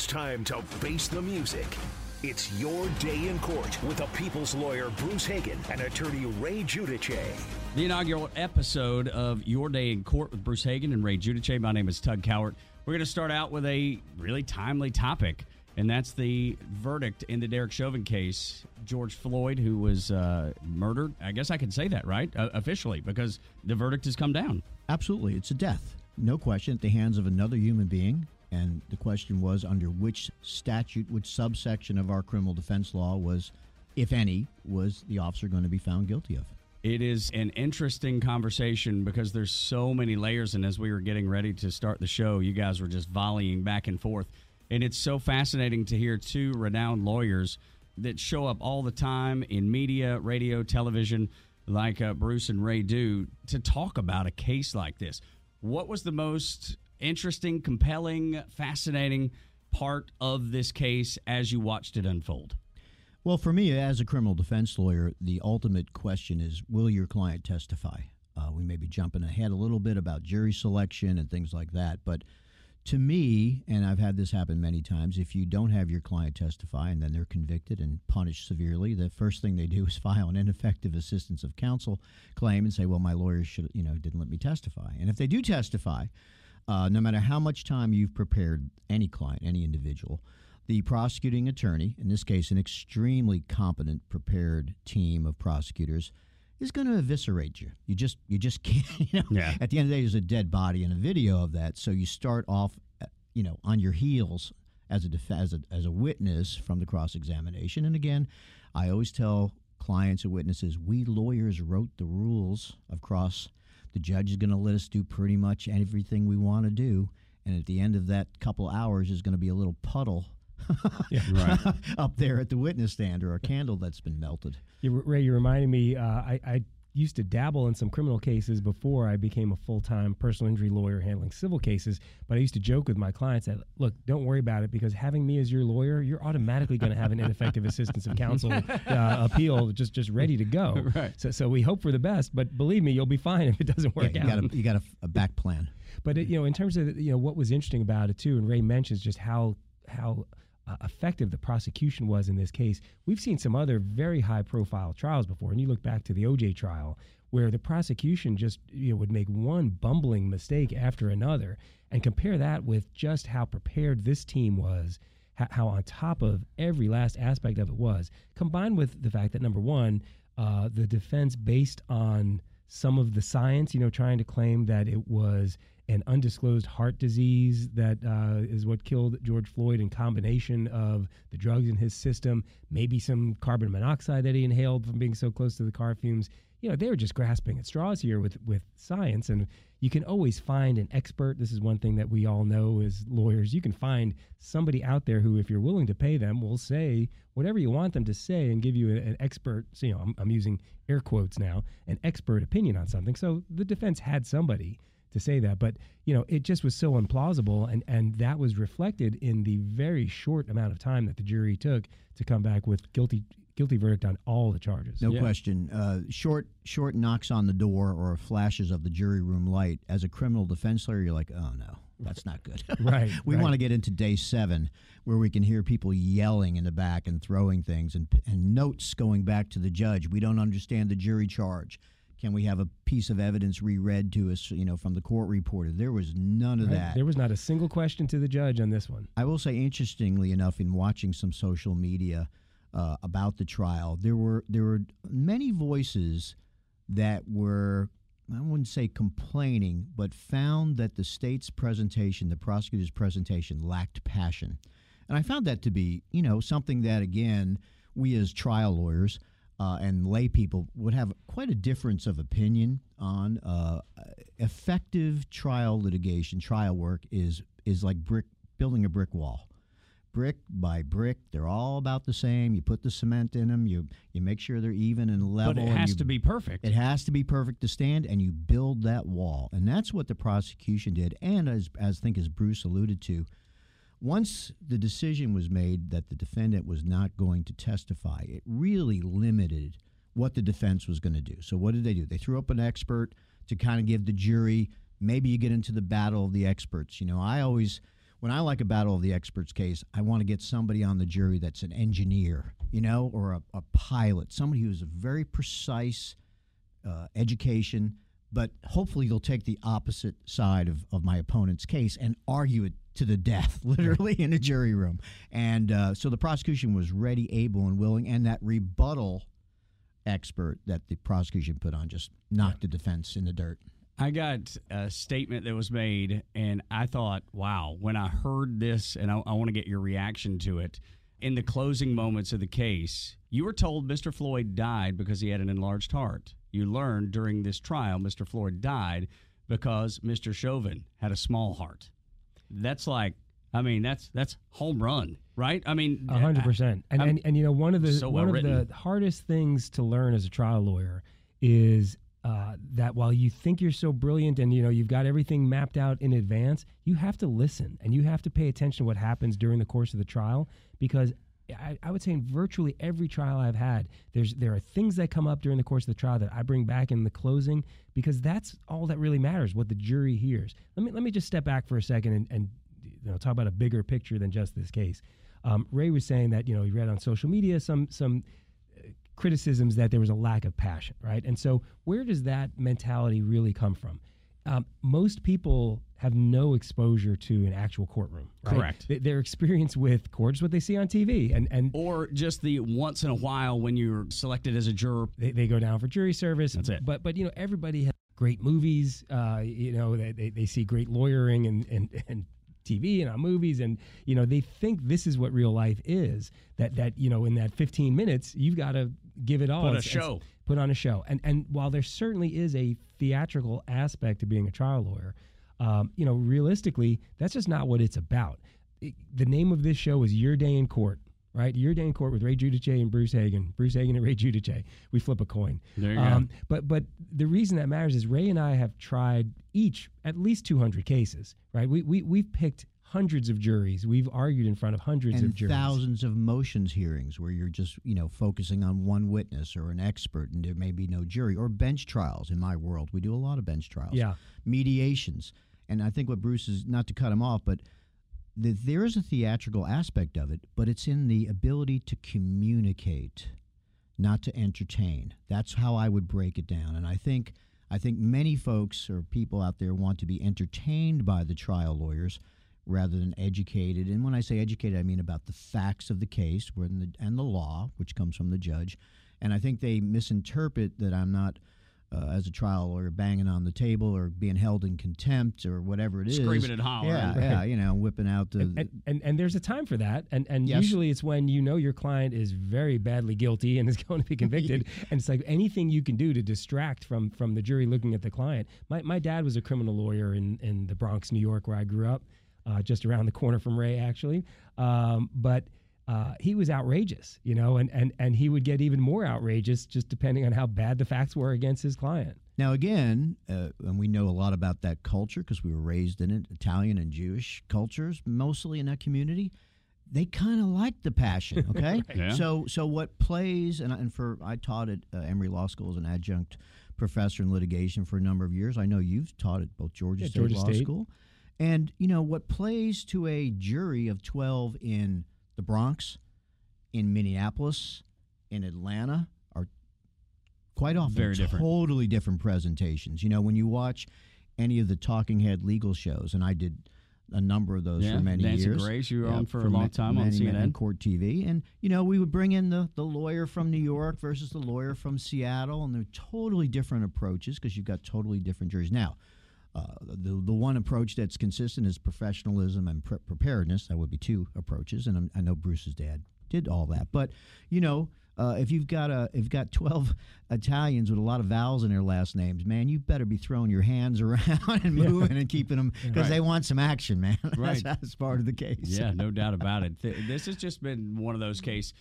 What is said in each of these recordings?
It's time to face the music. It's your day in court with a people's lawyer Bruce Hagen and attorney Ray Giudice. The inaugural episode of Your Day in Court with Bruce Hagen and Ray Giudice. My name is Tug Cowart. We're going to start out with a really timely topic, and that's the verdict in the Derek Chauvin case. George Floyd, who was uh, murdered. I guess I can say that, right? Uh, officially, because the verdict has come down. Absolutely. It's a death. No question, at the hands of another human being. And the question was under which statute, which subsection of our criminal defense law was, if any, was the officer going to be found guilty of? It is an interesting conversation because there's so many layers. And as we were getting ready to start the show, you guys were just volleying back and forth. And it's so fascinating to hear two renowned lawyers that show up all the time in media, radio, television, like uh, Bruce and Ray do, to talk about a case like this. What was the most interesting, compelling, fascinating part of this case as you watched it unfold? Well, for me, as a criminal defense lawyer, the ultimate question is will your client testify? Uh, we may be jumping ahead a little bit about jury selection and things like that, but to me, and I've had this happen many times, if you don't have your client testify and then they're convicted and punished severely, the first thing they do is file an ineffective assistance of counsel claim and say, "Well, my lawyer should, you know, didn't let me testify." And if they do testify, uh, no matter how much time you've prepared any client, any individual, the prosecuting attorney, in this case, an extremely competent, prepared team of prosecutors, is going to eviscerate you. You just you just can't. You know, Yeah. at the end of the day, there's a dead body and a video of that. So you start off, uh, you know, on your heels as a def- as a as a witness from the cross examination. And again, I always tell clients and witnesses, we lawyers wrote the rules of cross. The judge is going to let us do pretty much everything we want to do, and at the end of that couple hours is going to be a little puddle. Right. up there at the witness stand or a candle that's been melted. You, Ray, you reminded me. Uh, I, I used to dabble in some criminal cases before I became a full time personal injury lawyer handling civil cases. But I used to joke with my clients that, look, don't worry about it because having me as your lawyer, you're automatically going to have an ineffective assistance of counsel uh, appeal just just ready to go. Right. So, so we hope for the best, but believe me, you'll be fine if it doesn't work Yeah, out. you got a, you got a, a back plan. But it, you know, in terms of you know what was interesting about it too, and Ray mentions just how how uh, effective the prosecution was in this case. We've seen some other very high profile trials before, and you look back to the OJ trial where the prosecution just you know would make one bumbling mistake after another, and compare that with just how prepared this team was. ho- How on top of every last aspect of it was, combined with the fact that number one, uh, the defense based on some of the science, you know, trying to claim that it was an undisclosed heart disease that uh, is what killed George Floyd in combination of the drugs in his system, maybe some carbon monoxide that he inhaled from being so close to the car fumes. You know, they were just grasping at straws here with, with science. And you can always find an expert. This is one thing that we all know as lawyers. You can find somebody out there who, if you're willing to pay them, will say whatever you want them to say and give you an expert, so, you know, I'm, I'm using air quotes now, an expert opinion on something. So the defense had somebody to say that, but you know, it just was so implausible, and and that was reflected in the very short amount of time that the jury took to come back with guilty guilty verdict on all the charges. No Yeah. question. Uh, short short knocks on the door or flashes of the jury room light. As a criminal defense lawyer, you're like, oh no, that's not good. Right, we right. want to get into day seven, where we can hear people yelling in the back and throwing things, and and notes going back to the judge. We don't understand the jury charge. Can we have a piece of evidence reread to us, you know, from the court reporter? There was none of Right? that. There was not a single question to the judge on this one. I will say, interestingly enough, in watching some social media uh, about the trial, there were there were many voices that were I wouldn't say complaining, but found that the state's presentation, the prosecutor's presentation, lacked passion, and I found that to be you know something that again we as trial lawyers. Uh, and lay people would have quite a difference of opinion on uh, effective trial litigation. Trial work is is like brick building a brick wall. Brick by brick, they're all about the same. You put the cement in them. You you make sure they're even and level. But it has you- to be perfect. It has to be perfect to stand, and you build that wall, and that's what the prosecution did. And as as I think as Bruce alluded to, once the decision was made that the defendant was not going to testify, it really limited what the defense was going to do. So what did they do? They threw up an expert to kind of give the jury. Maybe you get into the battle of the experts. You know, I always when I like a battle of the experts case, I want to get somebody on the jury that's an engineer, you know, or a, a pilot, somebody who's a very precise uh, education, but hopefully they'll take the opposite side of, of my opponent's case and argue it to the death, literally in a jury room. And uh, so the prosecution was ready, able, and willing, and that rebuttal expert that the prosecution put on just knocked the defense in the dirt. I got a statement that was made, and I thought, wow, when I heard this, and I, I want to get your reaction to it. In the closing moments of the case, you were told Mr. Floyd died because he had an enlarged heart. You learned during this trial Mr. Floyd died because Mr. Chauvin had a small heart. That's like, I mean, that's that's home run, right? I mean, A hundred percent. And, and and you know one of the so well one of written. the hardest things to learn as a trial lawyer is uh, that while you think you're so brilliant and you know you've got everything mapped out in advance, you have to listen and you have to pay attention to what happens during the course of the trial because. I, I would say in virtually every trial I've had, there's there are things that come up during the course of the trial that I bring back in the closing because that's all that really matters, what the jury hears. Let me let me just step back for a second and, and you know talk about a bigger picture than just this case. Um, Ray was saying that you know he read on social media some some uh, criticisms that there was a lack of passion, right? And so where does that mentality really come from? Um, most people have no exposure to an actual courtroom. Right? Correct. Th- Their experience with court is what they see on TV, and and or just the once in a while when you're selected as a juror. they, they go down for jury service. That's it. But but you know everybody has great movies. Uh, you know they, they, they see great lawyering and and and TV and on movies, and you know they think this is what real life is. That that you know in that 15 minutes you've got to give it all. Put a show. Put on a show. And and while there certainly is a theatrical aspect to being a trial lawyer, um, you know realistically that's just not what it's about. It- the name of this show is Your Day in Court. Right, your day in court with Ray Giudice and Bruce Hagen. Bruce Hagen and Ray Giudice. We flip a coin. There you go. Um, but but the reason that matters is Ray and I have tried each at least 200 cases. Right, we we we've picked hundreds of juries. We've argued in front of hundreds and of juries. thousands of motions hearings where you're just you know focusing on one witness or an expert and there may be no jury or bench trials in my world we do a lot of bench trials Yeah. mediations and i think what bruce is not to cut him off but the, there is a theatrical aspect of it but it's in the ability to communicate not to entertain that's how i would break it down and i think i think many folks or people out there want to be entertained by the trial lawyers rather than educated. And when I say educated, I mean about the facts of the case the, and the law, which comes from the judge. And I think they misinterpret that I'm not, uh, as a trial lawyer, banging on the table or being held in contempt or whatever it is. Screaming and hollering. Yeah, yeah, you know, whipping out the. and, and and there's a time for that and and Yes. usually it's when you know your client is very badly guilty and is going to be convicted and it's like anything you can do to distract from from the jury looking at the client my, my dad was a criminal lawyer in in the bronx new york where i grew up uh, just around the corner from ray actually um, but uh, he was outrageous, you know, and, and, and he would get even more outrageous just depending on how bad the facts were against his client. Now, again, uh, and we know a lot about that culture because we were raised in it, Italian and Jewish cultures, mostly in that community. They kind of like the passion, okay? Yeah. So, so what plays, and, and for I taught at uh, Emory Law School as an adjunct professor in litigation for a number of years. I know you've taught at both Georgia Yeah, State Georgia Law State. School, and you know what plays to a jury of twelve in the Bronx, in Minneapolis, in Atlanta are quite often Very different. totally different presentations. You know, when you watch any of the talking head legal shows, and I did a number of those Yeah, for many Nancy years. Grace, you were Yeah, on for a long ma- time on many, many CNN. Court TV, and you know we would bring in the the lawyer from New York versus the lawyer from Seattle, and they're totally different approaches because you've got totally different juries. Now, uh, the the one approach that's consistent is professionalism and pre- preparedness. That would be two approaches, and I'm, I know Bruce's dad did all that. But you know, uh, if you've got a if you've got twelve Italians with a lot of vowels in their last names, man, you better be throwing your hands around and moving and keeping them because Right. they want some action, man. Right. that's, that's part of the case. Yeah, no doubt about it. Th- This has just been one of those cases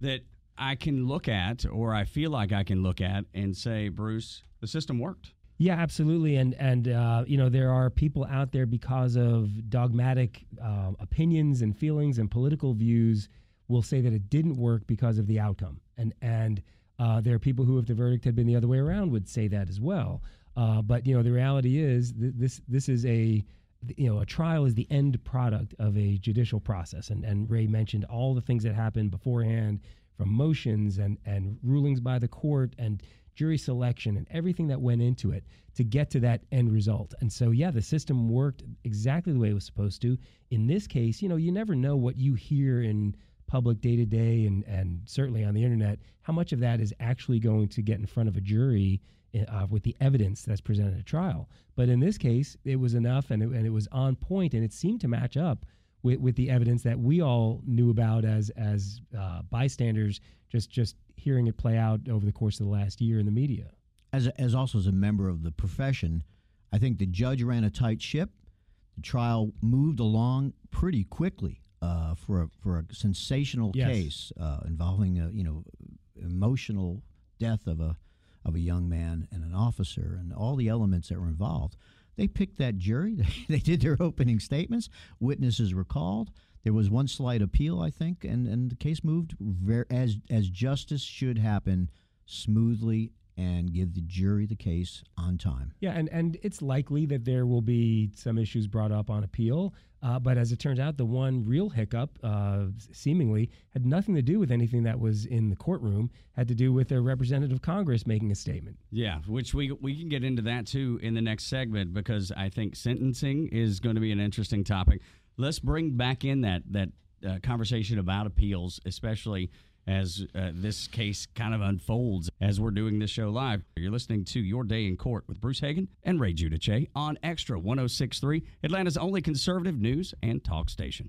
that I can look at, or I feel like I can look at, and say, Bruce, the system worked. Yeah, absolutely, and and uh, you know there are people out there because of dogmatic um, opinions and feelings and political views will say that it didn't work because of the outcome, and and uh, there are people who, if the verdict had been the other way around, would say that as well. Uh, but you know the reality is th- this this is a you know a trial is the end product of a judicial process, and and Ray mentioned all the things that happened beforehand from motions and and rulings by the court and jury selection and everything that went into it to get to that end result. And so, yeah, the system worked exactly the way it was supposed to. In this case, you know, you never know what you hear in public day to day and and certainly on the internet, how much of that is actually going to get in front of a jury uh, with the evidence that's presented at trial. But in this case, it was enough and it, and it was on point and it seemed to match up with, with the evidence that we all knew about as as uh, bystanders, just just hearing it play out over the course of the last year in the media. As a, as also as a member of the profession, I think the judge ran a tight ship. The trial moved along pretty quickly uh, for a, for a sensational Yes. case uh, involving a you know emotional death of a of a young man and an officer and all the elements that were involved. They picked that jury. They, they did their opening statements. Witnesses were called. There was one slight appeal, I think, and, and the case moved ver- as as justice should happen smoothly and give the jury the case on time. Yeah, and, and it's likely that there will be some issues brought up on appeal. Uh, but as it turns out, the one real hiccup, uh, seemingly, had nothing to do with anything that was in the courtroom. Had to do with a representative of Congress making a statement. Yeah, which we we can get into that too in the next segment because I think sentencing is going to be an interesting topic. Let's bring back in that that uh, conversation about appeals, especially as uh, this case kind of unfolds as we're doing this show live. You're listening to Your Day in Court with Bruce Hagen and Ray Giudice on Extra 1063, Atlanta's only conservative news and talk station.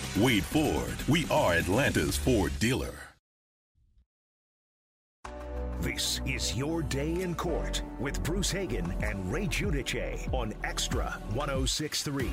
Wade Ford, we are Atlanta's Ford dealer. This is Your Day in Court with Bruce Hagen and Ray Giudice on Extra 1063.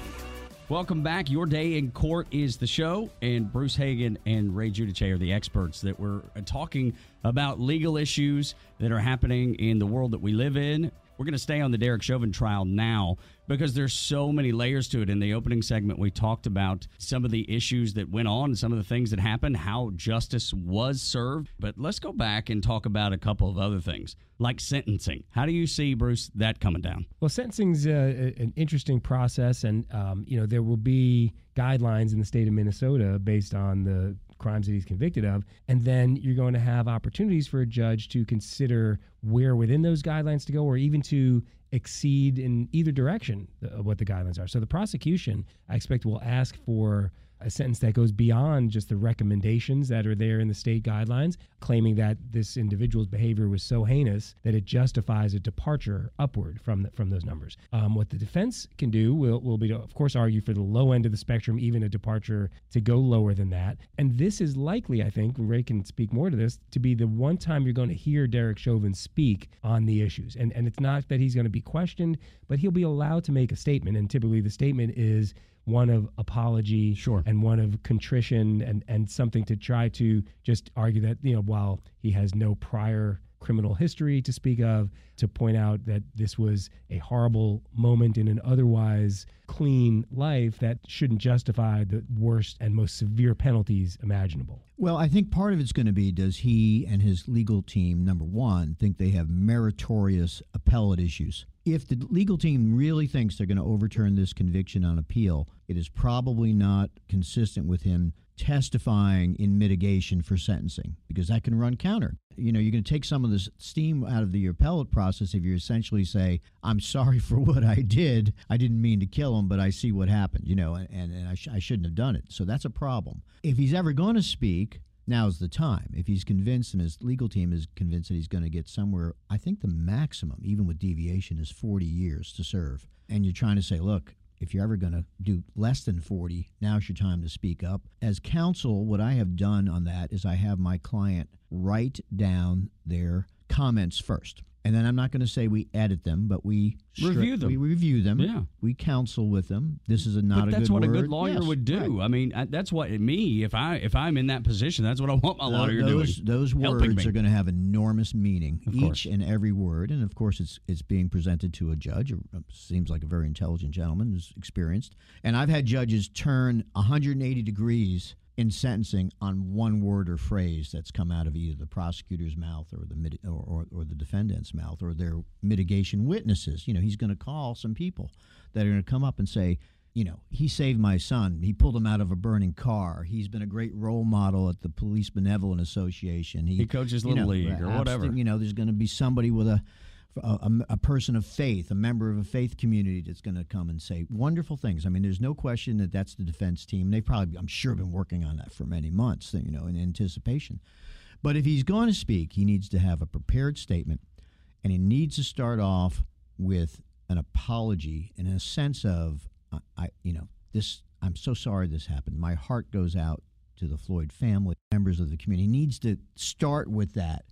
Welcome back. Your Day in Court is the show, and Bruce Hagen and Ray Giudice are the experts that we're uh, talking about legal issues that are happening in the world that we live in. We're going to stay on the Derek Chauvin trial now because there's so many layers to it. In the opening segment, we talked about some of the issues that went on, some of the things that happened, how justice was served. But let's go back and talk about a couple of other things, like sentencing. How do you see, Bruce, that coming down? Well, sentencing's uh, a- an interesting process, and um, you know there will be guidelines in the state of Minnesota based on the crimes that he's convicted of, and then you're going to have opportunities for a judge to consider where within those guidelines to go, or even to exceed in either direction what the guidelines are. So the prosecution, I expect, will ask for a sentence that goes beyond just the recommendations that are there in the state guidelines, claiming that this individual's behavior was so heinous that it justifies a departure upward from the, from those numbers. Um, what the defense can do will, will be to, of course, argue for the low end of the spectrum, even a departure to go lower than that. And this is likely, I think, Ray can speak more to this, to be the one time you're going to hear Derek Chauvin speak on the issues. And and it's not that he's going to be questioned, but he'll be allowed to make a statement. And typically, the statement is one of apology Sure. and one of contrition and, and something to try to just argue that, you know, while he has no prior criminal history to speak of, to point out that this was a horrible moment in an otherwise clean life that shouldn't justify the worst and most severe penalties imaginable. Well, I think part of it's going to be does he and his legal team, number one, think they have meritorious appellate issues? If the legal team really thinks they're going to overturn this conviction on appeal, it is probably not consistent with him testifying in mitigation for sentencing because that can run counter. You know, you're going to take some of the steam out of the appellate process if you essentially say, I'm sorry for what I did. I didn't mean to kill him, but I see what happened, you know, and, and I, sh- I shouldn't have done it. So that's a problem. If he's ever going to speak, now's the time. If he's convinced and his legal team is convinced that he's going to get somewhere, I think the maximum, even with deviation, is 40 years to serve. And you're trying to say, look, if you're ever going to do less than 40, now's your time to speak up. As counsel, what I have done on that is I have my client write down their comments first. And then I'm not going to say we edit them, but we Review them. We review them. Yeah. We counsel with them. This is a not but a that's good what word. a good lawyer Yes, would do. right. I mean, I, that's what me. If I if I'm in that position, that's what I want my Tho- lawyer those, doing. Those words me. are going to have enormous meaning, Of each course. and every word, and of course, it's it's being presented to a judge. Uh, Seems like a very intelligent gentleman who's experienced. And I've had judges turn 180 degrees in sentencing on one word or phrase that's come out of either the prosecutor's mouth or the or, or, or the defendant's mouth or their mitigation witnesses. You know, he's going to call some people that are going to come up and say, you know, he saved my son. He pulled him out of a burning car. He's been a great role model at the Police Benevolent Association. He coaches you Little know, League or whatever. You know, there's going to be somebody with a, a a person of faith, a member of a faith community that's going to come and say wonderful things. I mean, there's no question that that's the defense team. They've probably, I'm sure, been working on that for many months. You know, in anticipation. But if he's going to speak, he needs to have a prepared statement, and he needs to start off with an apology and a sense of, I, I you know, this. I'm so sorry this happened. My heart goes out to the Floyd family, members of the community. He needs to start with that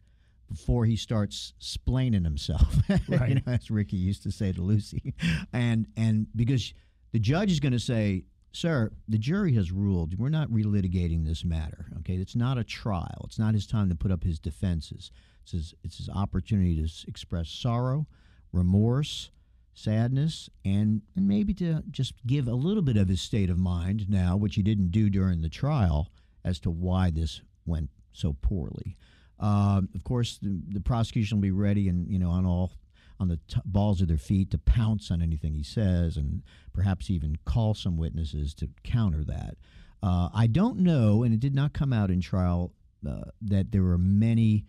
before he starts splaining himself, Right. you know, as Ricky used to say to Lucy, and and because the judge is going to say, "Sir, the jury has ruled. We're not relitigating this matter. Okay, it's not a trial. It's not his time to put up his defenses. It's his, it's his opportunity to express sorrow, remorse." Sadness and, and maybe to just give a little bit of his state of mind now, which he didn't do during the trial, as to why this went so poorly. Um, of course, the, the prosecution will be ready and you know on all on the t- balls of their feet to pounce on anything he says and perhaps even call some witnesses to counter that. Uh, I don't know, and it did not come out in trial uh, that there were many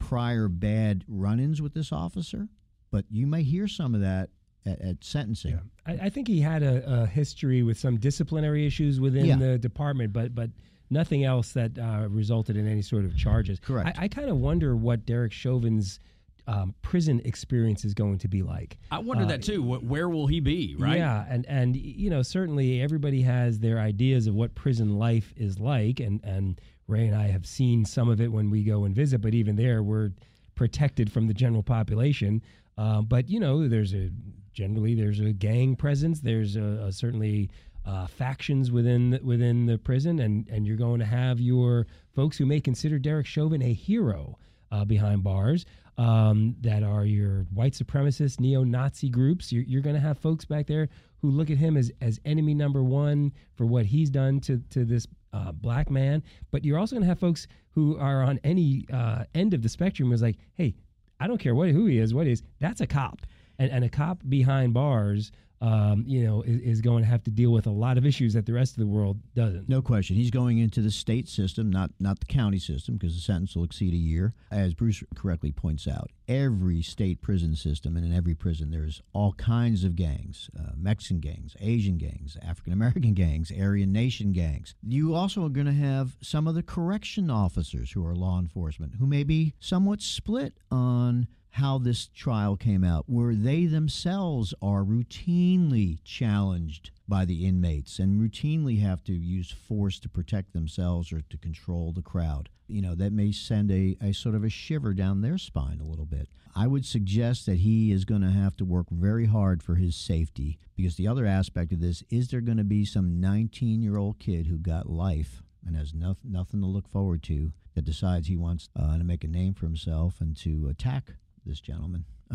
prior bad run-ins with this officer, but you may hear some of that at, at sentencing. I, I think he had a, a history with some disciplinary issues within Yeah. the department, but but nothing else that uh, resulted in any sort of charges. Correct. I, I kind of wonder what Derek Chauvin's um, prison experience is going to be like. I wonder Uh, that too. Wh- Where will he be? Right? Yeah, and and you know certainly everybody has their ideas of what prison life is like, and and Ray and I have seen some of it when we go and visit, but even there we're protected from the general population. Uh, but you know, there's a generally there's a gang presence. There's a, a certainly uh, factions within the, within the prison, and and you're going to have your folks who may consider Derek Chauvin a hero uh, behind bars um, that are your white supremacist, neo-Nazi groups. You're, you're going to have folks back there who look at him as, as enemy number one for what he's done to, to this uh, black man. But you're also going to have folks who are on any uh, end of the spectrum who's like, hey, I don't care what who he is, what he is, that's a cop. And, and a cop behind bars, um, you know, is, is going to have to deal with a lot of issues that the rest of the world doesn't. No question. He's going into the state system, not not the county system, because the sentence will exceed a year. As Bruce correctly points out, every state prison system and in every prison there's all kinds of gangs: uh, Mexican gangs, Asian gangs, African American gangs, Aryan Nation gangs. You also are going to have some of the correction officers who are law enforcement who may be somewhat split on how this trial came out, where they themselves are routinely challenged by the inmates and routinely have to use force to protect themselves or to control the crowd. You know, that may send a, a sort of a shiver down their spine a little bit. I would suggest that he is going to have to work very hard for his safety because the other aspect of this is there going to be some 19 year old kid who got life and has no, nothing to look forward to that decides he wants uh, to make a name for himself and to attack this gentleman.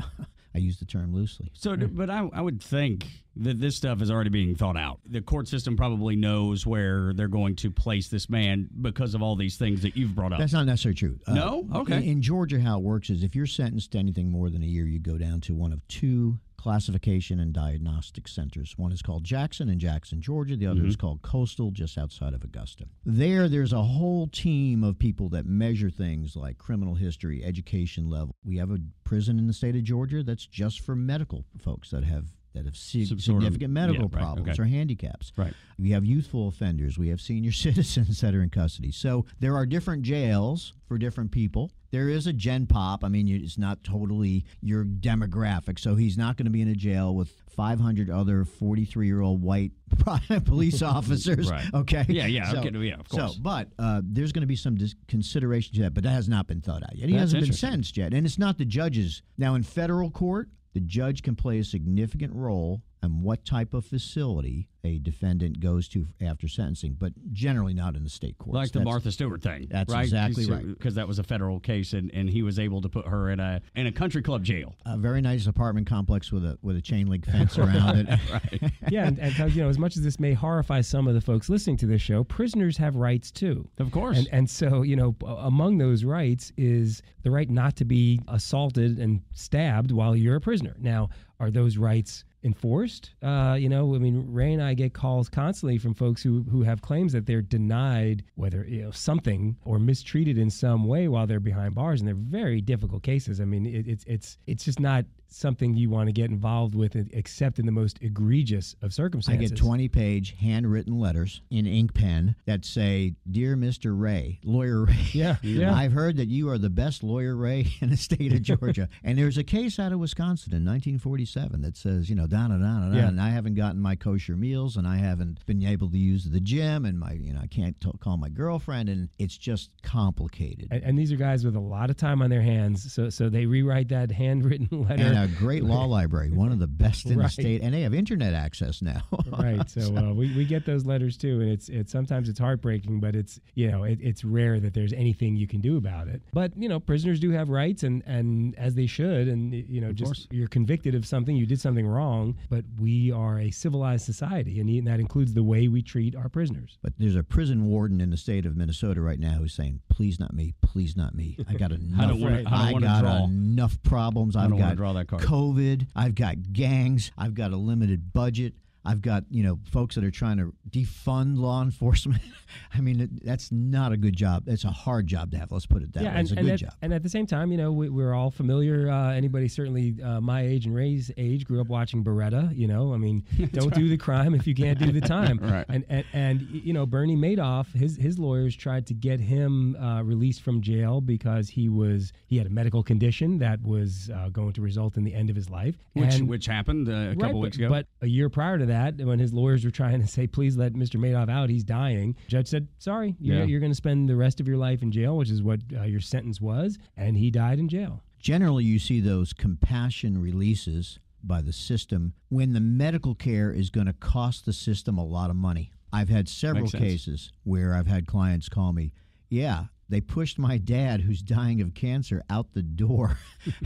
I use the term loosely. So, but I, I would think that this stuff is already being thought out. The court system probably knows where they're going to place this man because of all these things that you've brought up. That's not necessarily true. Uh, No? Okay. In, in Georgia, how it works is if you're sentenced to anything more than a year, you go down to one of two classification and diagnostic centers. One is called Jackson in Jackson, Georgia. The other is mm-hmm. called Coastal, just outside of Augusta. There, there's a whole team of people that measure things like criminal history, education level. We have a prison in the state of Georgia that's just for medical folks that have that have sig- Some sort of- significant medical yeah, right, problems okay. or handicaps. Right. We have youthful offenders. We have senior citizens that are in custody. So there are different jails for different people. There is a Gen Pop. I mean, it's not totally your demographic. So he's not going to be in a jail with 500 other 43 year old white police officers. Right. Okay. Yeah, yeah, So, okay, yeah, of course. So, but uh, there's going to be some dis- consideration to that, but that has not been thought out yet. He That's hasn't been sentenced yet, and it's not the judges. Now, in federal court, the judge can play a significant role in what type of facility a defendant goes to after sentencing, but generally not in the state courts. like the That's- Martha Stewart thing. that's right? exactly right. Because that was a federal case, and, and he was able to put her in a in a country club jail. A very nice apartment complex with a with a chain link fence around it. Right. yeah, and, and uh, you know, as much as this may horrify some of the folks listening to this show, prisoners have rights too. Of course. And and so you know, among those rights is the right not to be assaulted and stabbed while you're a prisoner. Now, are those rights enforced? Uh, you know, I mean, Ray and I get calls constantly from folks who who have claims that they're denied whether you know something or mistreated in some way while they're behind bars, and they're very difficult cases. I mean, it, it's it's it's just not something you want to get involved with except in the most egregious of circumstances. I get 20 page handwritten letters in ink pen that say, Dear Mr. Ray, Lawyer Ray, Yeah, yeah. I've heard that you are the best lawyer, Ray, in the state of Georgia. and there's a case out of Wisconsin in 1947 that says, you know, da da da da Yeah. and I haven't gotten my kosher meals and I haven't been able to use the gym and my, you know, I can't t- call my girlfriend and it's just complicated. and, and these are guys with a lot of time on their hands, so so they rewrite that handwritten letter. And a great law library, one of the best in Right. the state, and they have internet access now. right. So uh, we, we get those letters too, and it's it's sometimes it's heartbreaking, but it's you know it, it's rare that there's anything you can do about it. But you know prisoners do have rights, and and as they should, and you know just course. you're convicted of something, you did something wrong, but we are a civilized society, and that includes the way we treat our prisoners. But there's a prison warden in the state of Minnesota right now who's saying, "Please not me, please not me. I got enough. I don't wanna- I don't I got draw. enough problems. I I've don't wanna got draw that card." COVID. I've got gangs. I've got a limited budget. I've got you know folks that are trying to defund law enforcement. I mean, that's not a good job. It's a hard job to have. Let's put it that way. and, it's a and good at, job. and at the same time, you know, we, we're all familiar. Uh, anybody certainly uh, my age and Ray's age grew up watching Baretta. You know, I mean, don't do the crime if you can't do the time. Right. And, and and you know, Bernie Madoff, his his lawyers tried to get him uh, released from jail because he was he had a medical condition that was uh, going to result in the end of his life. which And- which happened uh, a couple Right, weeks but, ago. But a year prior to that, when his lawyers were trying to say, "Please let Mr. Madoff out, he's dying," judge said, "Sorry, you're, Yeah. you're going to spend the rest of your life in jail, which is what uh, your sentence was," and he died in jail. Generally, you see those compassion releases by the system when the medical care is going to cost the system a lot of money. I've had several cases where I've had clients call me, yeah, they pushed my dad who's dying of cancer out the door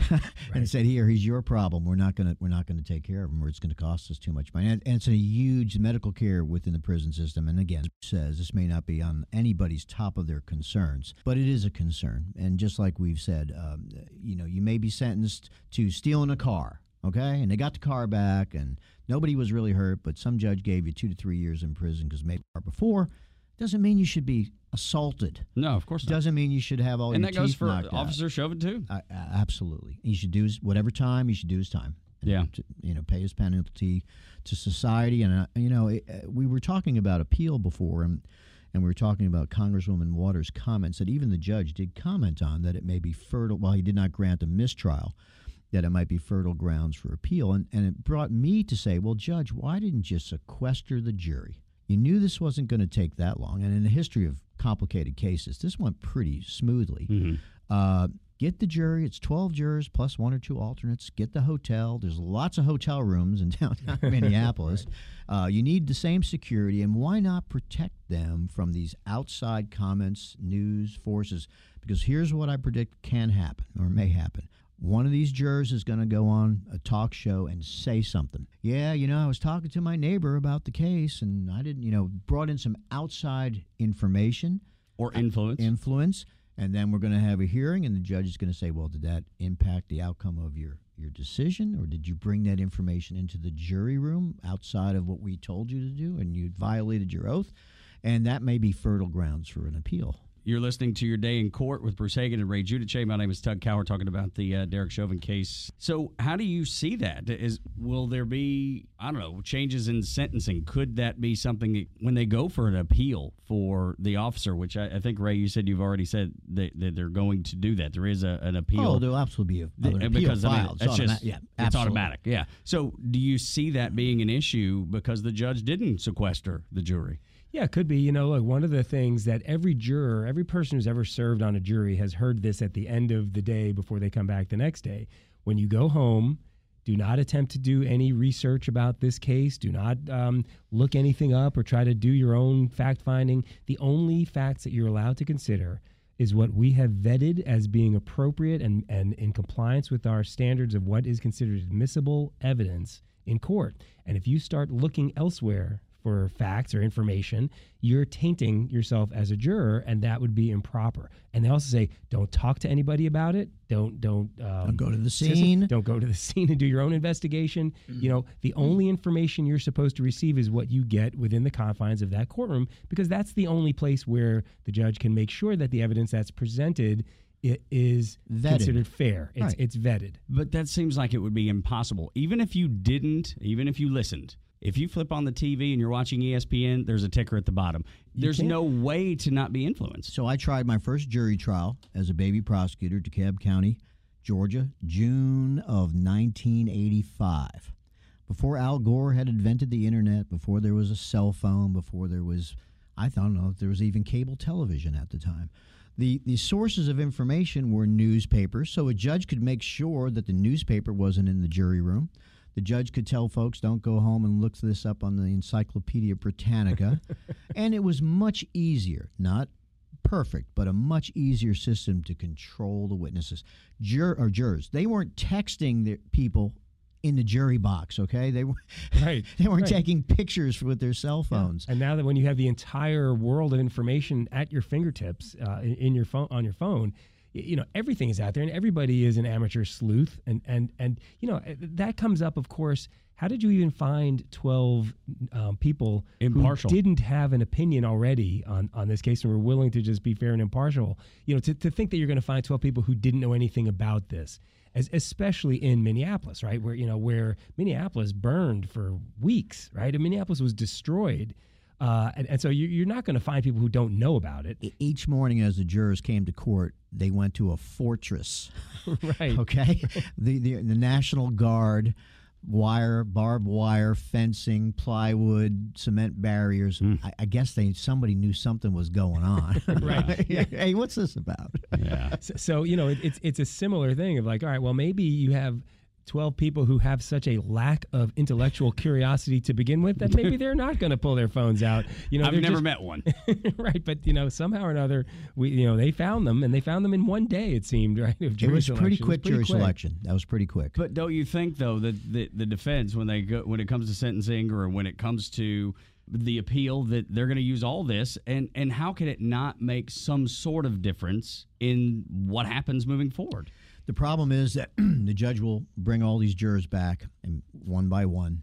and said here he's your problem. We're not going to we're not to take care of him or it's going to cost us too much money. And, and it's a huge medical care within the prison system. And again says this may not be on anybody's top of their concerns but it is a concern. And just like we've said um, you know you may be sentenced to stealing a car okay? And they got the car back and nobody was really hurt but some judge gave you two to three years in prison because maybe before doesn't mean you should be assaulted no, of course not. doesn't mean you should have all and your that goes teeth for knocked out. Officer Chauvin too. Uh, uh, absolutely. He should do his, whatever time he should do his time. And Yeah. To, you know, pay his penalty to society. And uh, you know, it, uh, we were talking about appeal before, and and we were talking about Congresswoman Waters' comments that even the judge did comment on that it may be fertile. While he did not grant a mistrial, that it might be fertile grounds for appeal. And, and it brought me to say, well, Judge, why didn't you sequester the jury? You knew this wasn't going to take that long. And in the history of complicated cases, this went pretty smoothly. Mm-hmm. Uh, get the jury. It's 12 jurors plus one or two alternates. Get the hotel. There's lots of hotel rooms in downtown Minneapolis. Uh, you need the same security, and why not protect them from these outside comments, news forces? Because here's what I predict can happen or may happen. One of these jurors is going to go on a talk show and say something. Yeah, you know, I was talking to my neighbor about the case, and I didn't, you know, brought in some outside information Or influence. influence, and then we're going to have a hearing, and the judge is going to say, "Well, did that impact the outcome of your your decision, or did you bring that information into the jury room outside of what we told you to do, and you violated your oath?" And that may be fertile grounds for an appeal. You're listening to your day in court with Bruce Hagen and Ray Giudice. My name is Tug Cowart, talking about the uh, Derek Chauvin case. So, how do you see that? Is will there be I don't know changes in sentencing? Could that be something that, when they go for an appeal for the officer? Which I, I think Ray, you said you've already said that, that they're going to do that. There is a, an appeal. Oh, there'll absolutely be a, Th- an appeal because I mean, filed. it's automa- just yeah, it's absolutely. automatic. Yeah. So, do you see that being an issue because the judge didn't sequester the jury? Yeah, it could be. You know, like one of the things that every juror, every person who's ever served on a jury has heard this at the end of the day before they come back the next day. When you go home, do not attempt to do any research about this case. Do not um, look anything up or try to do your own fact finding. The only facts that you're allowed to consider is what we have vetted as being appropriate and, and in compliance with our standards of what is considered admissible evidence in court. And if you start looking elsewhere for facts or information, you're tainting yourself as a juror, and that would be improper. And they also say, don't talk to anybody about it. Don't don't um, Don't go to the scene. Don't go to the scene and do your own investigation. You know, the only information you're supposed to receive is what you get within the confines of that courtroom, because that's the only place where the judge can make sure that the evidence that's presented i- is Vetted. considered fair. It's Right. it's vetted. But that seems like it would be impossible. Even if you didn't, even if you listened, if you flip on the TV and you're watching ESPN, there's a ticker at the bottom. There's no way to not be influenced. So I tried my first jury trial as a baby prosecutor, DeKalb County, Georgia, June of 1985. Before Al Gore had invented the internet, before there was a cell phone, before there was, I don't know if there was even cable television at the time. The, the sources of information were newspapers, so a judge could make sure that the newspaper wasn't in the jury room. The judge could tell folks, don't go home and look this up on the Encyclopedia Britannica. and it was much easier, not perfect, but a much easier system to control the witnesses. Jur- or jurors, they weren't texting the people in the jury box, okay? They, were, Right, they weren't right. taking pictures with their cell phones. And now that when you have the entire world of information at your fingertips uh, in, in your phone on your phone, you know everything is out there, and everybody is an amateur sleuth, and and and you know eh, that comes up, of course. How did you even find twelve um, people Impartial. who didn't have an opinion already on, on this case and were willing to just be fair and impartial? You know, to, to think that you're going to find twelve people who didn't know anything about this, as, especially in Minneapolis, right? Where you know where Minneapolis burned for weeks, right? And Minneapolis was destroyed, uh, and, and so you, you're not going to find people who don't know about it, Each morning, as the jurors came to court, they went to a fortress. right? Okay, the, the the National Guard, wire, barbed wire, fencing, plywood, cement barriers. I, I guess they somebody knew something was going on. Right. hey, what's this about? Yeah. So, so you know, it, it's it's a similar thing of like, all right, well, maybe you have. 12 people who have such a lack of intellectual curiosity to begin with that maybe they're not going to pull their phones out. You know, I've never just- met one. right, but you know, somehow or another, we you know they found them, and they found them in one day. It seemed right. Of It jury was pretty selection. It was quick pretty jury quick. selection. That was pretty quick. But don't you think though that the, the defense when they go when it comes to sentencing or when it comes to the appeal that they're going to use all this and and how can it not make some sort of difference in what happens moving forward? The problem is that the judge will bring all these jurors back, and one by one,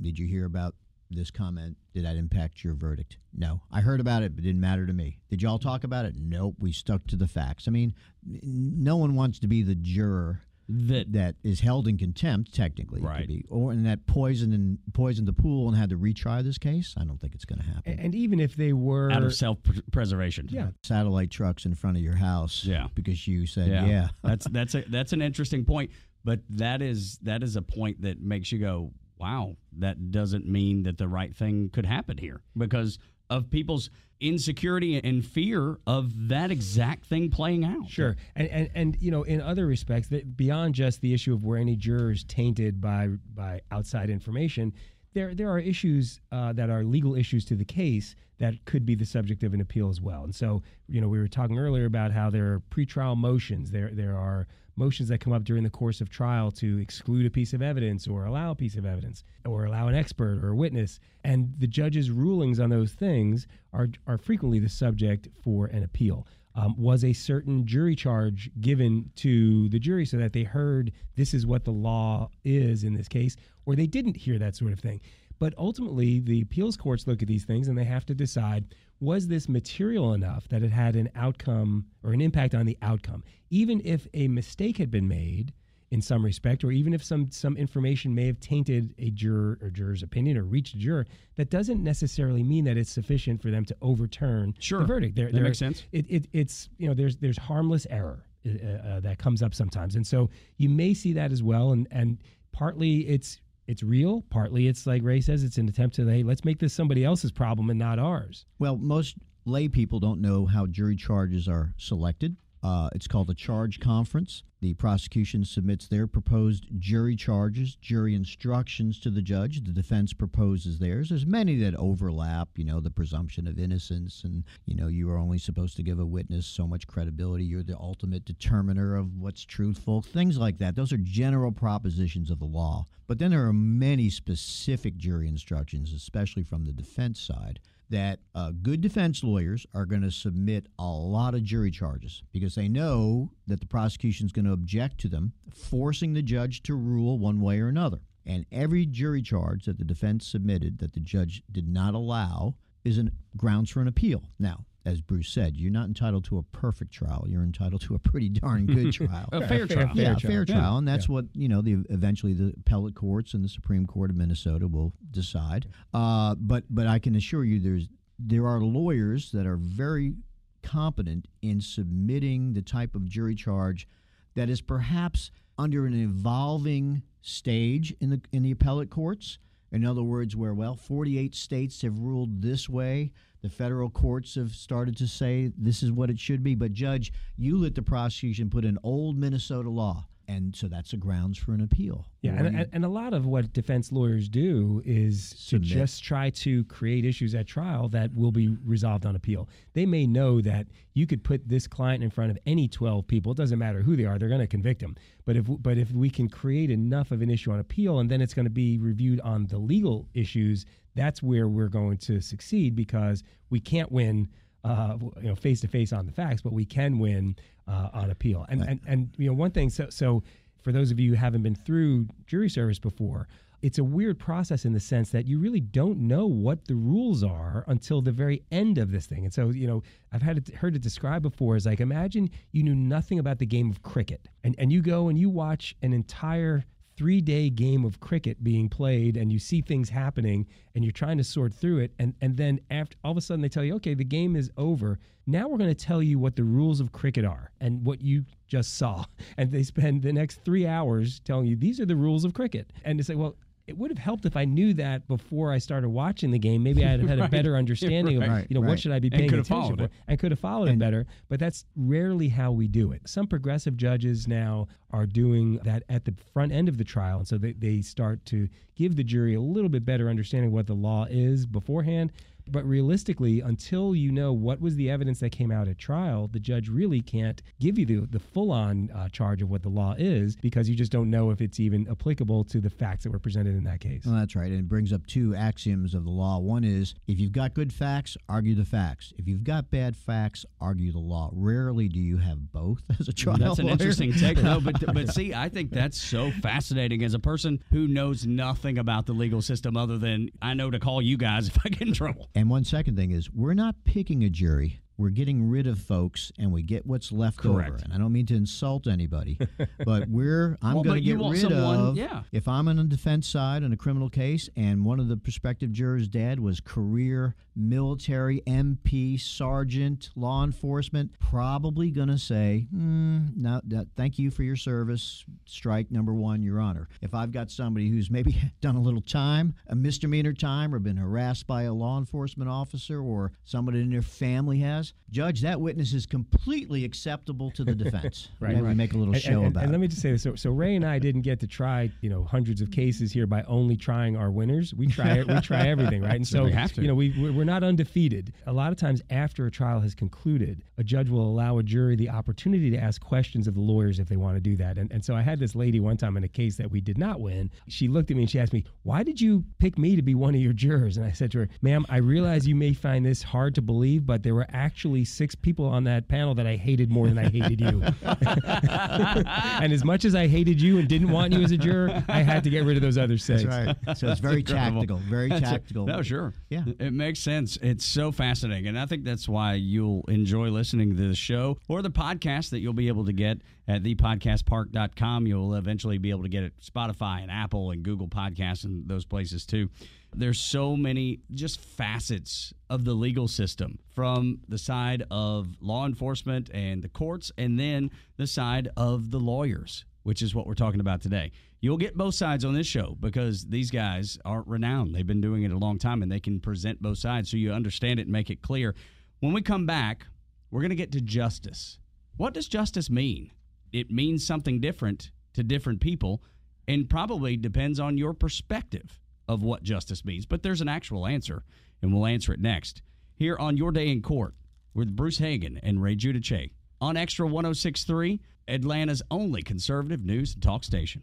did you hear about this comment? Did that impact your verdict? No. I heard about it, but it didn't matter to me. Did y'all talk about it? Nope. We stuck to the facts. I mean, no one wants to be the juror That that is held in contempt, technically, it could Right. be, or and that poisoned and poisoned the pool and had to retry this case. I don't think it's going to happen. And, and even if they were out of self preservation. yeah, Satellite trucks in front of your house, Yeah. because you said, yeah, that's that's a, that's an interesting point. But that is that is a point that makes you go, wow, that doesn't mean that the right thing could happen here because of people's insecurity and fear of that exact thing playing out. Sure, and and, and you know, in other respects, that beyond just the issue of were any jurors tainted by by outside information, there there are issues uh, that are legal issues to the case that could be the subject of an appeal as well. And so, you know, we were talking earlier about how there are pretrial motions. There there are motions that come up during the course of trial to exclude a piece of evidence or allow a piece of evidence or allow an expert or a witness. And the judge's rulings on those things are, are frequently the subject for an appeal. Um, was a certain jury charge given to the jury so that they heard this is what the law is in this case, or they didn't hear that sort of thing? But ultimately, the appeals courts look at these things and they have to decide was this material enough that it had an outcome or an impact on the outcome? Even if a mistake had been made in some respect, or even if some some information may have tainted a juror or juror's opinion or reached a juror, that doesn't necessarily mean that it's sufficient for them to overturn sure. the verdict. There, that makes sense. It, it, it's you know there's there's harmless error uh, uh, that comes up sometimes, and so you may see that as well. And and partly it's it's real. Partly it's like Ray says, it's an attempt to hey, let's make this somebody else's problem and not ours. Well, most lay people don't know how jury charges are selected. Uh, it's called a charge conference. The prosecution submits their proposed jury charges, jury instructions to the judge. The defense proposes theirs. There's many that overlap, you know, the presumption of innocence, and, you know, you are only supposed to give a witness so much credibility. You're the ultimate determiner of what's truthful, things like that. Those are general propositions of the law. But then there are many specific jury instructions, especially from the defense side that uh, good defense lawyers are going to submit a lot of jury charges because they know that the prosecution is going to object to them, forcing the judge to rule one way or another. And every jury charge that the defense submitted that the judge did not allow is grounds for an appeal. Now, as Bruce said, you're not entitled to a perfect trial. You're entitled to a pretty darn good trial. a fair, trial. Yeah, fair fair trial. trial. And that's Yeah. what, you know, the eventually the appellate courts and the Supreme Court of Minnesota will decide. Uh, but but I can assure you there's there are lawyers that are very competent in submitting the type of jury charge that is perhaps under an evolving stage in the in the appellate courts. In other words, where well, 48 states have ruled this way. The federal courts have started to say this is what it should be. But judge, you let the prosecution put an old Minnesota law, and so that's a grounds for an appeal. Yeah, and, you- and, and a lot of what defense lawyers do is Submit. to just try to create issues at trial that will be resolved on appeal. They may know that you could put this client in front of any 12 people, it doesn't matter who they are, they're going to convict them. But if but if we can create enough of an issue on appeal and then it's going to be reviewed on the legal issues, that's where we're going to succeed because we can't win uh, you know, face to face on the facts, but we can win uh, on appeal. And, and and you know, one thing. So so for those of you who haven't been through jury service before, it's a weird process in the sense that you really don't know what the rules are until the very end of this thing. And so, you know, I've had it, heard it described before as like imagine you knew nothing about the game of cricket, and and you go and you watch an entire three day game of cricket being played and you see things happening and you're trying to sort through it and, and then after all of a sudden they tell you okay the game is over. Now we're going to tell you what the rules of cricket are and what you just saw. And they spend the next three hours telling you these are the rules of cricket. And it's say well it would have helped if I knew that before I started watching the game. Maybe I'd have had a better understanding Right. of, you know, Right. what should I be paying attention it. and could have followed it better. But that's rarely how we do it. Some progressive judges now are doing that at the front end of the trial, and so they, they start to give the jury a little bit better understanding of what the law is beforehand. But realistically, until you know what was the evidence that came out at trial, the judge really can't give you the, the full on uh, charge of what the law is because you just don't know if it's even applicable to the facts that were presented in that case. Well, that's right. And it brings up two axioms of the law. One is if you've got good facts, argue the facts. If you've got bad facts, argue the law. Rarely do you have both as a trial That's an lawyer. interesting take, though. But but see, I think that's so fascinating as a person who knows nothing about the legal system other than I know to call you guys if I get in trouble. And one second thing is we're not picking a jury. We're getting rid of folks and we get what's left Correct. over. And I don't mean to insult anybody, but we're I'm Well, going to get rid someone- of yeah. if I'm on the defense side in a criminal case and one of the prospective jurors' dad was career military MP sergeant law enforcement, probably going to say, hmm, no, that, thank you for your service. Strike number one, Your Honor. If I've got somebody who's maybe done a little time, a misdemeanor time, or been harassed by a law enforcement officer, or somebody in their family has, Judge, that witness is completely acceptable to the defense. Right, right. we make a little And- show and, about and it. let me just say this: so, so Ray and I didn't get to try, you know, hundreds of cases here by only trying our winners. We try, we try everything, right? And so, we have to. you know, we we're not undefeated. A lot of times, after a trial has concluded, a judge will allow a jury the opportunity to ask questions of the lawyers if they want to do that. And and so, I had this lady one time in a case that we did not win. She looked at me and she asked me, "Why did you pick me to be one of your jurors?" And I said to her, "Ma'am, I realize you may find this hard to believe, but there were actually six people on that panel that I hated more than I hated you." and as much as I hated you and didn't want you as a juror, I had to get rid of those other six. That's right. So it's very incredible. tactical, very That's it. tactical. No, sure. Yeah. It makes sense. It's so fascinating. And I think that's why you'll enjoy listening to the show or the podcast that you'll be able to get at thepodcastpark.com. You'll eventually be able to get it Spotify and Apple and Google Podcasts and those places too. There's so many just facets of the legal system from the side of law enforcement and the courts and then the side of the lawyers which is what we're talking about today. You'll get both sides on this show because these guys aren't renowned. They've been doing it a long time and they can present both sides so you understand it and make it clear. When we come back, we're going to get to justice. What does justice mean? It means something different to different people and probably depends on your perspective of what justice means. But there's an actual answer, and we'll answer it next here on Your Day in Court with Bruce Hagen and Ray Giudice on Extra 1063, Atlanta's only conservative news and talk station.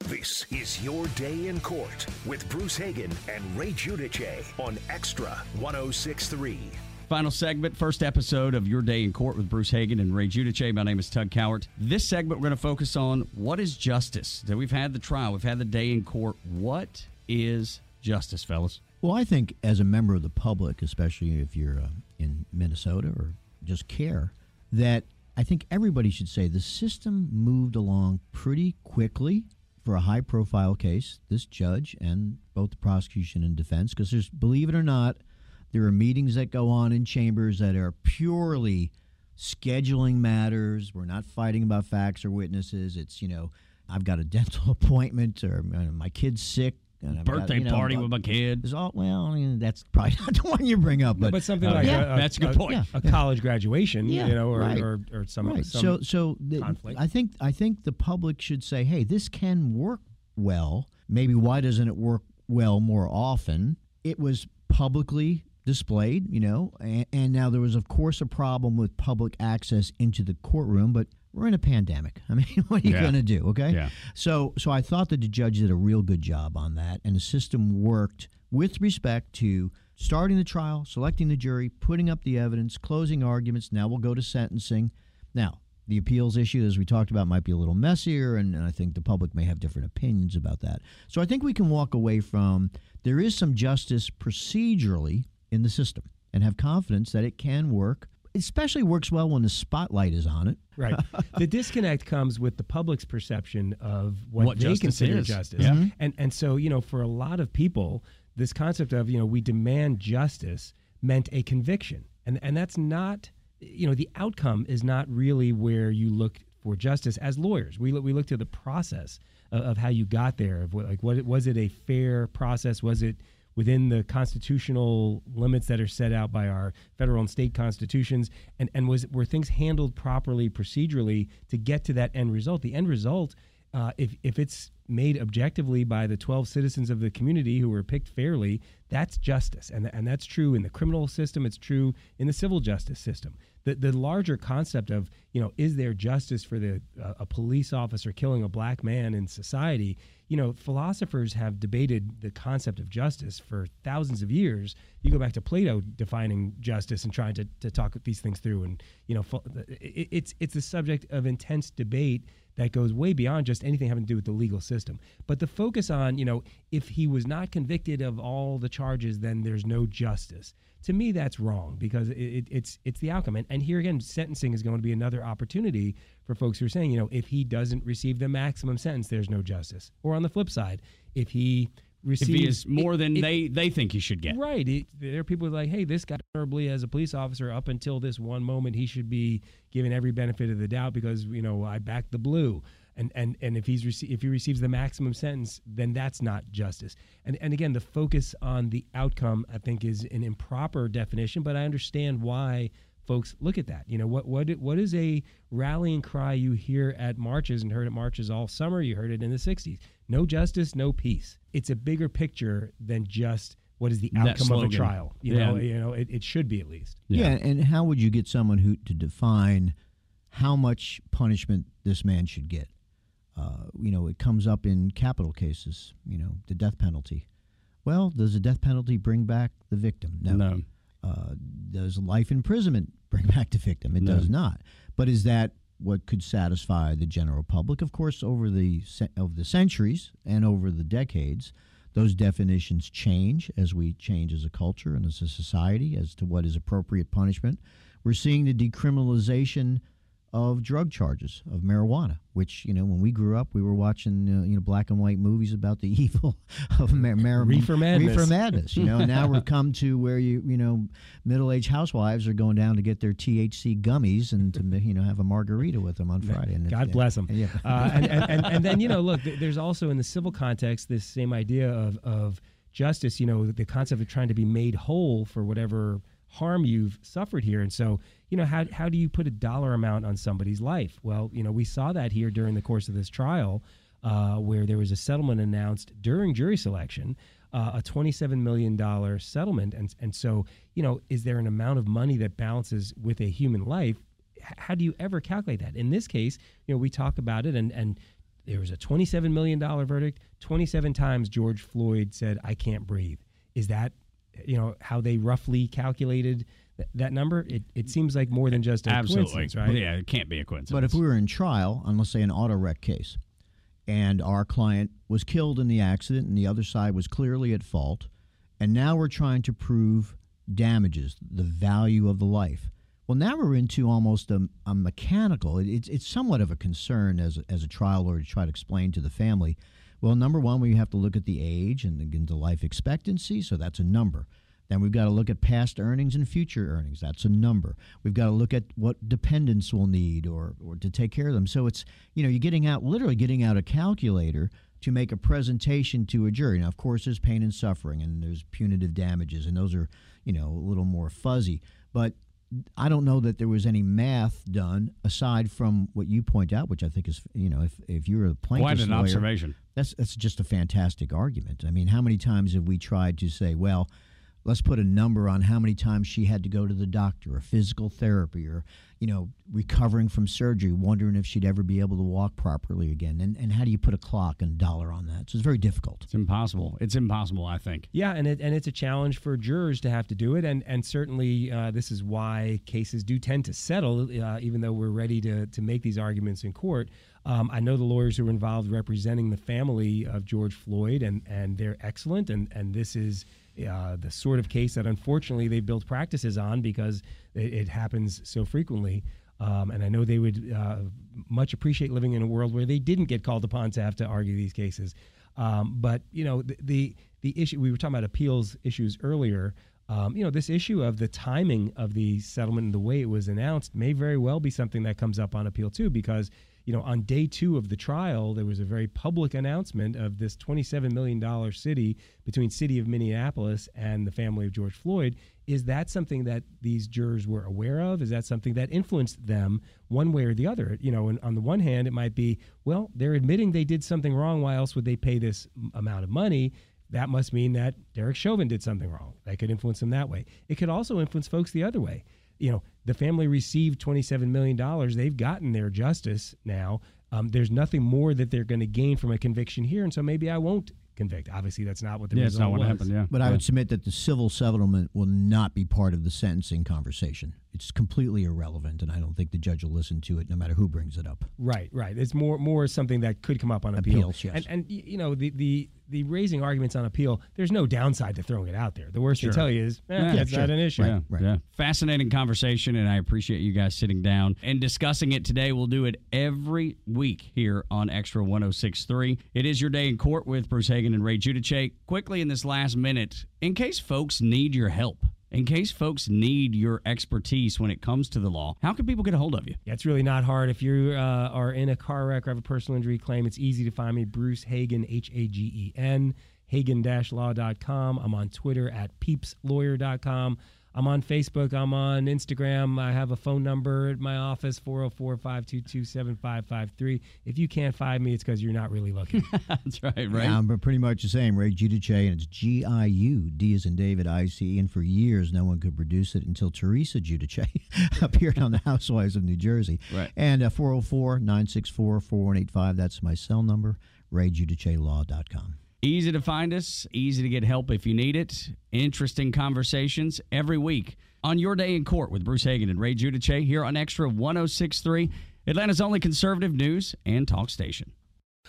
This is Your Day in Court with Bruce Hagen and Ray Giudice on Extra 1063. Final segment, first episode of Your Day in Court with Bruce Hagen and Ray Giudice. My name is Tug Cowart. This segment, we're going to focus on what is justice. That we've had the trial, we've had the day in court. What is justice, fellas? Well, I think as a member of the public, especially if you're uh, in Minnesota or just care, that I think everybody should say the system moved along pretty quickly for a high profile case, this judge and both the prosecution and defense, because there's, believe it or not, there are meetings that go on in chambers that are purely scheduling matters. We're not fighting about facts or witnesses. It's, you know, I've got a dental appointment or my kid's sick. And I've got, Birthday you know, party uh, with my kid. is all well. I mean, that's probably not the one you bring up, But, but, something Oh, like yeah, a, that's a good a- point. Yeah. A college graduation, Yeah, you know, or, right. or, or some, right. some so, so the. I think I think the public should say, hey, this can work well. Maybe why doesn't it work well more often? It was publicly displayed, you know, and, and now there was, of course, a problem with public access into the courtroom, but. We're in a pandemic. I mean, what are you Yeah. going to do? Okay. Yeah. So, so I thought that the judge did a real good job on that, and the system worked with respect to starting the trial, selecting the jury, putting up the evidence, closing arguments. Now we'll go to sentencing. Now, the appeals issue, as we talked about, might be a little messier, and, and I think the public may have different opinions about that. So I think we can walk away from there is some justice procedurally in the system and have confidence that it can work. Especially works well when the spotlight is on it. Right. the disconnect comes with the public's perception of what, What they justice consider is. justice. Yeah. And and so, you know, for a lot of people, this concept of, you know, we demand justice meant a conviction. And, and that's not, you know, the outcome is not really where you look for justice as lawyers. We look, we look to the process of, of how you got there. Of what, like, what was it a fair process? Was it within the constitutional limits that are set out by our federal and state constitutions? And and was were things handled properly procedurally to get to that end result? The end result, uh, if if it's made objectively by the 12 citizens of the community who were picked fairly, that's justice. And, and that's true in the criminal system, it's true in the civil justice system. The, the larger concept of, you know, is there justice for the uh, a police officer killing a black man in society? You know, philosophers have debated the concept of justice for thousands of years. You go back to Plato defining justice and trying to, to talk these things through. And, you know, it, it's, it's the subject of intense debate that goes way beyond just anything having to do with the legal system. But the focus on, you know, if he was not convicted of all the charges, then there's no justice. To me, that's wrong because it, it, it's it's the outcome. And, and here again, sentencing is going to be another opportunity for folks who are saying, you know, if he doesn't receive the maximum sentence, there's no justice. Or on the flip side, if he receives if he is more than it, they they think he should get. Right. It, there are people like, hey, this guy honorably as a police officer up until this one moment, he should be given every benefit of the doubt because you know I back the blue. And, and, and if he's rece- if he receives the maximum sentence, then that's not justice. And and again, the focus on the outcome, I think, is an improper definition. But I understand why folks look at that. You know, what what what is a rallying cry you hear at marches and heard at marches all summer? You heard it in the '60s. No justice, no peace. It's a bigger picture than just what is the outcome of a trial. You yeah. know, you know, it, it should be at least. Yeah. yeah, and how would you get someone who to define how much punishment this man should get? Uh, you know, it comes up in capital cases. You know, the death penalty. Well, does the death penalty bring back the victim? No. no. Uh, does life imprisonment bring back the victim? It no. does not. But is that what could satisfy the general public? Of course, over the over the centuries and over the decades, those definitions change as we change as a culture and as a society as to what is appropriate punishment. We're seeing the decriminalization of drug charges of marijuana, which you know when we grew up, we were watching uh, you know black and white movies about the evil of mar- mar- reefer madness. Reefer madness, you know. now we've come to where you you know middle-aged housewives are going down to get their THC gummies and to you know have a margarita with them on Friday. And God bless them. Yeah. Uh, and, and, and, and, then you know, look, there's also in the civil context this same idea of of justice. You know, the concept of trying to be made whole for whatever harm you've suffered here, and so you know, how, how do you put a dollar amount on somebody's life? Well, you know, we saw that here during the course of this trial, uh, where there was a settlement announced during jury selection, uh, a $27 million settlement. And, and so, you know, is there an amount of money that balances with a human life? How do you ever calculate that? In this case, you know, we talk about it and, and there was a $27 million verdict. 27 times George Floyd said, I can't breathe. Is that, you know, how they roughly calculated that number, it, it seems like more than just a Absolutely. coincidence, right? Yeah, it can't be a coincidence. But if we were in trial on, let's say, an auto wreck case, and our client was killed in the accident and the other side was clearly at fault, and now we're trying to prove damages, the value of the life. Well, now we're into almost a, a mechanical. It, it's, it's somewhat of a concern as a, as a trial lawyer to try to explain to the family. Well, number one, we have to look at the age and the, the life expectancy, so that's a number. Then we've got to look at past earnings and future earnings. That's a number. We've got to look at what dependents will need or, or to take care of them. So it's, you know, you're getting out, literally getting out a calculator to make a presentation to a jury. Now, of course, there's pain and suffering and there's punitive damages, and those are, you know, a little more fuzzy. But I don't know that there was any math done aside from what you point out, which I think is, you know, if, if you're a plaintiff, quite an lawyer, observation. That's that's just a fantastic argument. I mean, how many times have we tried to say, well, let's put a number on how many times she had to go to the doctor or physical therapy or you know recovering from surgery wondering if she'd ever be able to walk properly again. And, and how do you put a clock and a dollar on that? So it's very difficult. It's impossible. It's impossible i think. Yeah and, it, and it's a challenge for jurors to have to do it. And, and certainly uh, this is why cases do tend to settle uh, even though we're ready to, to make these arguments in court. Um, I know the lawyers who are involved representing the family of George Floyd, and, and they're excellent. And, and this is uh, the sort of case that unfortunately they've built practices on because it, it happens so frequently. Um, and I know they would uh, much appreciate living in a world where they didn't get called upon to have to argue these cases. Um, but you know the, the, the issue we were talking about appeals issues earlier. um, you know, this issue of the timing of the settlement and the way it was announced may very well be something that comes up on appeal too, because you know, on day two of the trial, there was a very public announcement of this $27 million city between city of Minneapolis and the family of George Floyd. Is that something that these jurors were aware of? Is that something that influenced them one way or the other? You know, and on the one hand, it might be, well, they're admitting they did something wrong. Why else would they pay this amount of money? that must mean that Derek Chauvin did something wrong. That could influence them that way. It could also influence folks the other way. You know, the family received $27 million. They've gotten their justice now. Um, there's nothing more that they're going to gain from a conviction here. And so maybe I won't convict. Obviously, that's not what the yeah, result not what was. happened. Yeah, But I would submit that the civil settlement will not be part of the sentencing conversation. It's completely irrelevant, and I don't think the judge will listen to it, no matter who brings it up. Right, right. It's more more something that could come up on appeal. Appeals, yes. And and you know the the the raising arguments on appeal. There's no downside to throwing it out there. The worst Sure. they tell you is, eh, Yeah, that's sure. not an issue. Yeah, right. yeah. Fascinating conversation, and I appreciate you guys sitting down and discussing it today. We'll do it every week here on Extra 1063. It is your day in court with Bruce Hagen and Ray Giudice. Quickly in this last minute, in case folks need your help, in case folks need your expertise when it comes to the law, how can people get a hold of you? Yeah, it's really not hard. If you uh, are in a car wreck or have a personal injury claim, it's easy to find me. Bruce Hagen, H A G E N, hagen-law.com. I'm on Twitter at peepslawyer.com. I'm on Facebook. I'm on Instagram. I have a phone number at my office, 404 522 7553. If you can't find me, it's because you're not really looking. That's right, right? Yeah, but pretty much the same. Ray Giudice, and it's G I U, D as in David, I C. And for years, no one could produce it until Teresa Giudice appeared on the Housewives of New Jersey. Right. And uh, 404 964 4185, that's my cell number, raygiudicelaw.com. Easy to find us, easy to get help if you need it. Interesting conversations every week on Your Day in Court with Bruce Hagen and Ray Giudice here on Extra 1063, Atlanta's only conservative news and talk station.